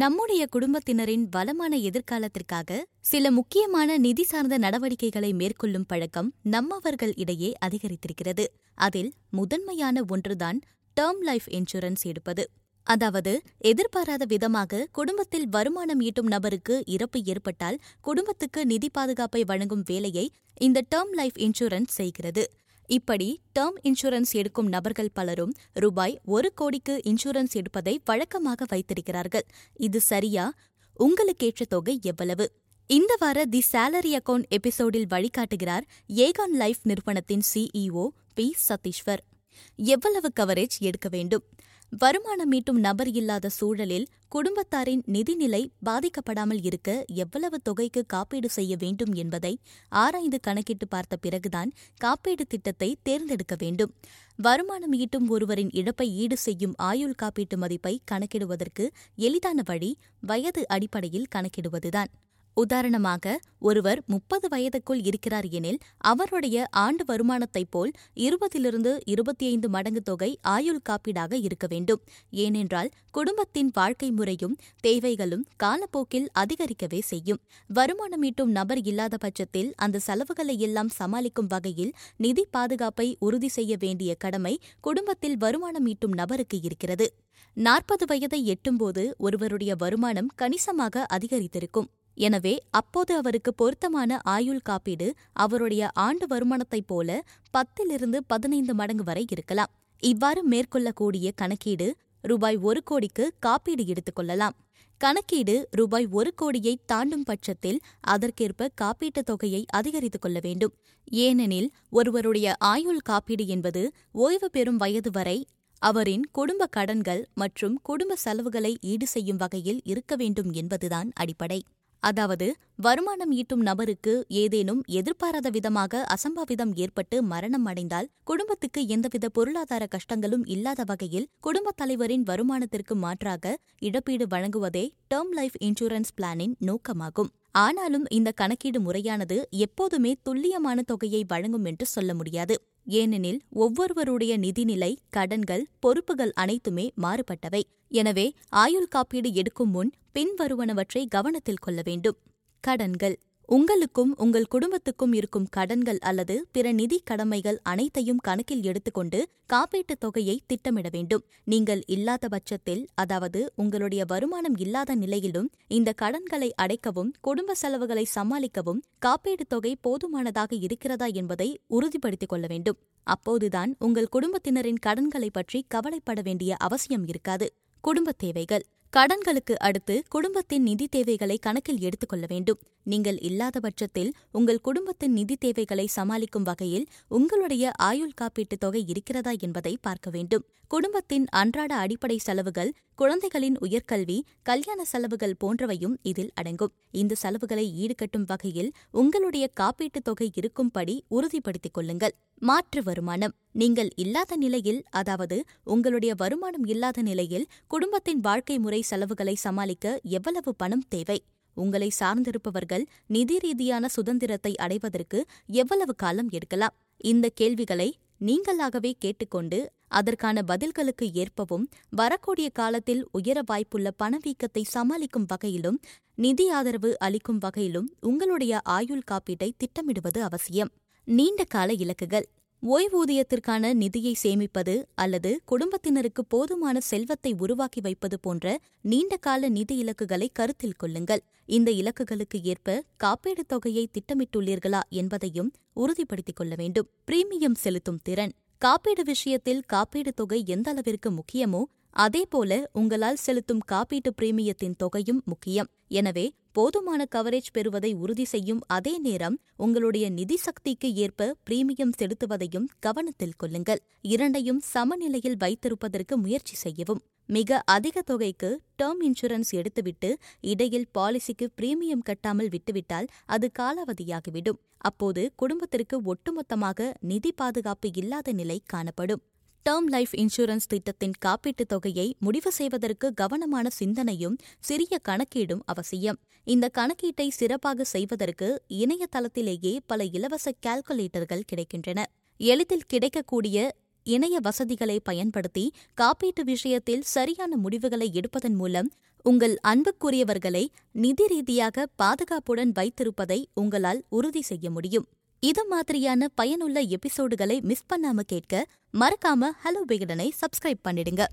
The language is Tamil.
நம்முடைய குடும்பத்தினரின் வளமான எதிர்காலத்திற்காக சில முக்கியமான நிதி சார்ந்த நடவடிக்கைகளை மேற்கொள்ளும் பழக்கம் நம்மவர்கள் இடையே அதிகரித்திருக்கிறது. அதில் முதன்மையான ஒன்றுதான் டேர்ம் லைஃப் இன்சூரன்ஸ் எடுப்பது. அதாவது எதிர்பாராத விதமாக குடும்பத்தில் வருமானம் ஈட்டும் நபருக்கு இறப்பு ஏற்பட்டால் குடும்பத்துக்கு நிதி பாதுகாப்பை வழங்கும் வேலையை இந்த டேர்ம் லைஃப் இன்சூரன்ஸ் செய்கிறது. இப்படி டேர்ம் இன்சூரன்ஸ் எடுக்கும் நபர்கள் பலரும் ரூபாய் ஒரு கோடிக்கு இன்சூரன்ஸ் எடுப்பதை வழக்கமாக வைத்திருக்கிறார்கள். இது சரியா? உங்களுக்கேற்ற தொகை எவ்வளவு? இந்த வார தி சேலரி அக்கவுண்ட் எபிசோடில் வழிகாட்டுகிறார் ஏகான் லைஃப் நிறுவனத்தின் சிஇஓ பி சதீஸ்வர் எவ்வளவு கவரேஜ் எடுக்க வேண்டும்? வருமானம் ஈட்டும் நபர் இல்லாத சூழலில் குடும்பத்தாரின் நிதிநிலை பாதிக்கப்படாமல் இருக்க எவ்வளவு தொகைக்கு காப்பீடு செய்ய வேண்டும் என்பதை ஆராய்ந்து கணக்கிட்டு பார்த்த பிறகுதான் காப்பீடு திட்டத்தை தேர்ந்தெடுக்க வேண்டும். வருமானம் ஈட்டும் ஒருவரின் இழப்பை ஈடு செய்யும் ஆயுள் காப்பீட்டு மதிப்பை கணக்கிடுவதற்கு எளிதான வழி வயது அடிப்படையில் கணக்கிடுவதுதான். உதாரணமாக ஒருவர் முப்பது வயதுக்குள் இருக்கிறார் எனில் அவருடைய ஆண்டு வருமானத்தைப் போல் இருபதிலிருந்து இருபத்தி ஐந்து மடங்கு தொகை ஆயுள் காப்பீடாக இருக்க வேண்டும். ஏனென்றால் குடும்பத்தின் வாழ்க்கை முறையும் தேவைகளும் காலப்போக்கில் அதிகரிக்கவே செய்யும். வருமானம் ஈட்டும் நபர் இல்லாத பட்சத்தில் அந்த செலவுகளை எல்லாம் சமாளிக்கும் வகையில் நிதி பாதுகாப்பை உறுதி செய்ய வேண்டிய கடமை குடும்பத்தில் வருமானம் ஈட்டும் நபருக்கு இருக்கிறது. நாற்பது வயதை எட்டும்போது ஒருவருடைய வருமானம் கணிசமாக அதிகரித்திருக்கும். எனவே அப்போது அவருக்கு பொருத்தமான ஆயுள் காப்பீடு அவருடைய ஆண்டு வருமானத்தைப் போல பத்திலிருந்து பதினைந்து மடங்கு வரை இருக்கலாம். இவ்வாறு மேற்கொள்ளக்கூடிய கணக்கீடு ரூபாய் ஒரு கோடிக்கு காப்பீடு எடுத்துக் கொள்ளலாம். கணக்கீடு ரூபாய் ஒரு கோடியை தாண்டும் பட்சத்தில் அதற்கேற்ப காப்பீட்டுத் தொகையை அதிகரித்துக் கொள்ள வேண்டும். ஏனெனில் ஒருவருடைய ஆயுள் காப்பீடு என்பது ஓய்வு பெறும் வயது வரை அவரின் குடும்ப கடன்கள் மற்றும் குடும்ப செலவுகளை ஈடு செய்யும் வகையில் இருக்க வேண்டும் என்பதுதான் அடிப்படை. அதாவது வருமானம் ஈட்டும் நபருக்கு ஏதேனும் எதிர்பாராத விதமாக அசம்பாவிதம் ஏற்பட்டு மரணம் அடைந்தால் குடும்பத்துக்கு எந்தவித பொருளாதார கஷ்டங்களும் இல்லாத வகையில் குடும்பத் தலைவரின் வருமானத்திற்கு மாற்றாக இழப்பீடு வழங்குவதே டேர்ம் லைஃப் இன்சூரன்ஸ் பிளானின் நோக்கமாகும். ஆனாலும் இந்த கணக்கீடு முறையானது எப்போதுமே துல்லியமான தொகையை வழங்கும் என்று சொல்ல முடியாது. ஏனெனில் ஒவ்வொருவருடைய நிதிநிலை கடன்கள் பொறுப்புகள் அனைத்துமே மாறுபட்டவை. எனவே ஆயுள் காப்பீடு எடுக்கும் முன் பின்வருவனவற்றை கவனத்தில் கொள்ள வேண்டும். கடன்கள். உங்களுக்கும் உங்கள் குடும்பத்துக்கும் இருக்கும் கடன்கள் அல்லது பிற நிதி கடமைகள் அனைத்தையும் கணக்கில் எடுத்துக்கொண்டு காப்பீட்டுத் தொகையை திட்டமிட வேண்டும். நீங்கள் இல்லாத பட்சத்தில் அதாவது உங்களுடைய வருமானம் இல்லாத நிலையிலும் இந்த கடன்களை அடைக்கவும் குடும்ப செலவுகளை சமாளிக்கவும் காப்பீட்டுத் தொகை போதுமானதாக இருக்கிறதா என்பதை உறுதிப்படுத்திக் கொள்ள வேண்டும். அப்போதுதான் உங்கள் குடும்பத்தினரின் கடன்களை பற்றி கவலைப்பட வேண்டிய அவசியம் இருக்காது. குடும்பத் தேவைகள். கடன்களுக்கு அடுத்து குடும்பத்தின் நிதி தேவைகளை கணக்கில் எடுத்துக்கொள்ள வேண்டும். நீங்கள் இல்லாத பட்சத்தில் உங்கள் குடும்பத்தின் நிதி தேவைகளை சமாளிக்கும் வகையில் உங்களுடைய ஆயுள் காப்பீட்டுத் தொகை இருக்கிறதா என்பதை பார்க்க வேண்டும். குடும்பத்தின் அன்றாட அடிப்படை செலவுகள் குழந்தைகளின் உயர்கல்வி கல்யாண செலவுகள் போன்றவையும் இதில் அடங்கும். இந்த செலவுகளை ஈடுகட்டும் வகையில் உங்களுடைய காப்பீட்டுத் தொகை இருக்கும்படி உறுதிப்படுத்திக் கொள்ளுங்கள். மாற்று வருமானம். நீங்கள் இல்லாத நிலையில் அதாவது உங்களுடைய வருமானம் இல்லாத நிலையில் குடும்பத்தின் வாழ்க்கை முறை செலவுகளை சமாளிக்க எவ்வளவு பணம் தேவை? உங்களை சார்ந்திருப்பவர்கள் நிதி ரீதியான சுதந்திரத்தை அடைவதற்கு எவ்வளவு காலம் எடுக்கலாம்? இந்த கேள்விகளை நீங்களாகவே கேட்டுக்கொண்டு அதற்கான பதில்களுக்கு ஏற்பவும் வரக்கூடிய காலத்தில் உயர வாய்ப்புள்ள பணவீக்கத்தை சமாளிக்கும் வகையிலும் நிதி ஆதரவு அளிக்கும் வகையிலும் உங்களுடைய ஆயுள் காப்பீட்டை திட்டமிடுவது அவசியம். நீண்ட கால இலக்குகள். ஓய்வூதியத்திற்கான நிதியை சேமிப்பது அல்லது குடும்பத்தினருக்கு போதுமான செல்வத்தை உருவாக்கி வைப்பது போன்ற நீண்டகால நிதி இலக்குகளை கருத்தில் கொள்ளுங்கள். இந்த இலக்குகளுக்கு ஏற்ப காப்பீடுத் தொகையை திட்டமிட்டுள்ளீர்களா என்பதையும் உறுதிப்படுத்திக் கொள்ள வேண்டும். பிரீமியம் செலுத்தும் திறன். காப்பீடு விஷயத்தில் காப்பீடு தொகை எந்த அளவிற்கு முக்கியமோ அதேபோல உங்களால் செலுத்தும் காப்பீட்டு பிரீமியத்தின் தொகையும் முக்கியம். எனவே போதுமான கவரேஜ் பெறுவதை உறுதி செய்யும் அதே நேரம் உங்களுடைய நிதி சக்திக்கு ஏற்ப பிரீமியம் செலுத்துவதையும் கவனத்தில் கொள்ளுங்கள். இரண்டையும் சமநிலையில் வைத்திருப்பதற்கு முயற்சி செய்யவும். மிக அதிக தொகைக்கு டேர்ம் இன்சூரன்ஸ் எடுத்துவிட்டு இடையில் பாலிசிக்கு பிரீமியம் கட்டாமல் விட்டுவிட்டால் அது காலாவதியாகிவிடும். அப்போது குடும்பத்திற்கு ஒட்டுமொத்தமாக நிதி பாதுகாப்பு இல்லாத நிலை காணப்படும். டேர்ம் லைஃப் இன்சூரன்ஸ் திட்டத்தின் காப்பீட்டுத் தொகையை முடிவு செய்வதற்கு கவனமான சிந்தனையும் சிறிய கணக்கீடும் அவசியம். இந்த கணக்கீட்டை சிறப்பாக செய்வதற்கு இணையதளத்திலேயே பல இலவச கால்குலேட்டர்கள் கிடைக்கின்றன. எளிதில் கிடைக்கக்கூடிய இணைய வசதிகளை பயன்படுத்தி காப்பீட்டு விஷயத்தில் சரியான முடிவுகளை எடுப்பதன் மூலம் உங்கள் அன்புக்குரியவர்களை நிதி ரீதியாக பாதுகாப்புடன் வைத்திருப்பதை உங்களால் உறுதி செய்ய முடியும். இது மாதிரியான பயனுள்ள எபிசோடுகளை மிஸ் பண்ணாம கேட்க மறக்காம ஹலோ விகடனை சப்ஸ்கிரைப் பண்ணிடுங்க.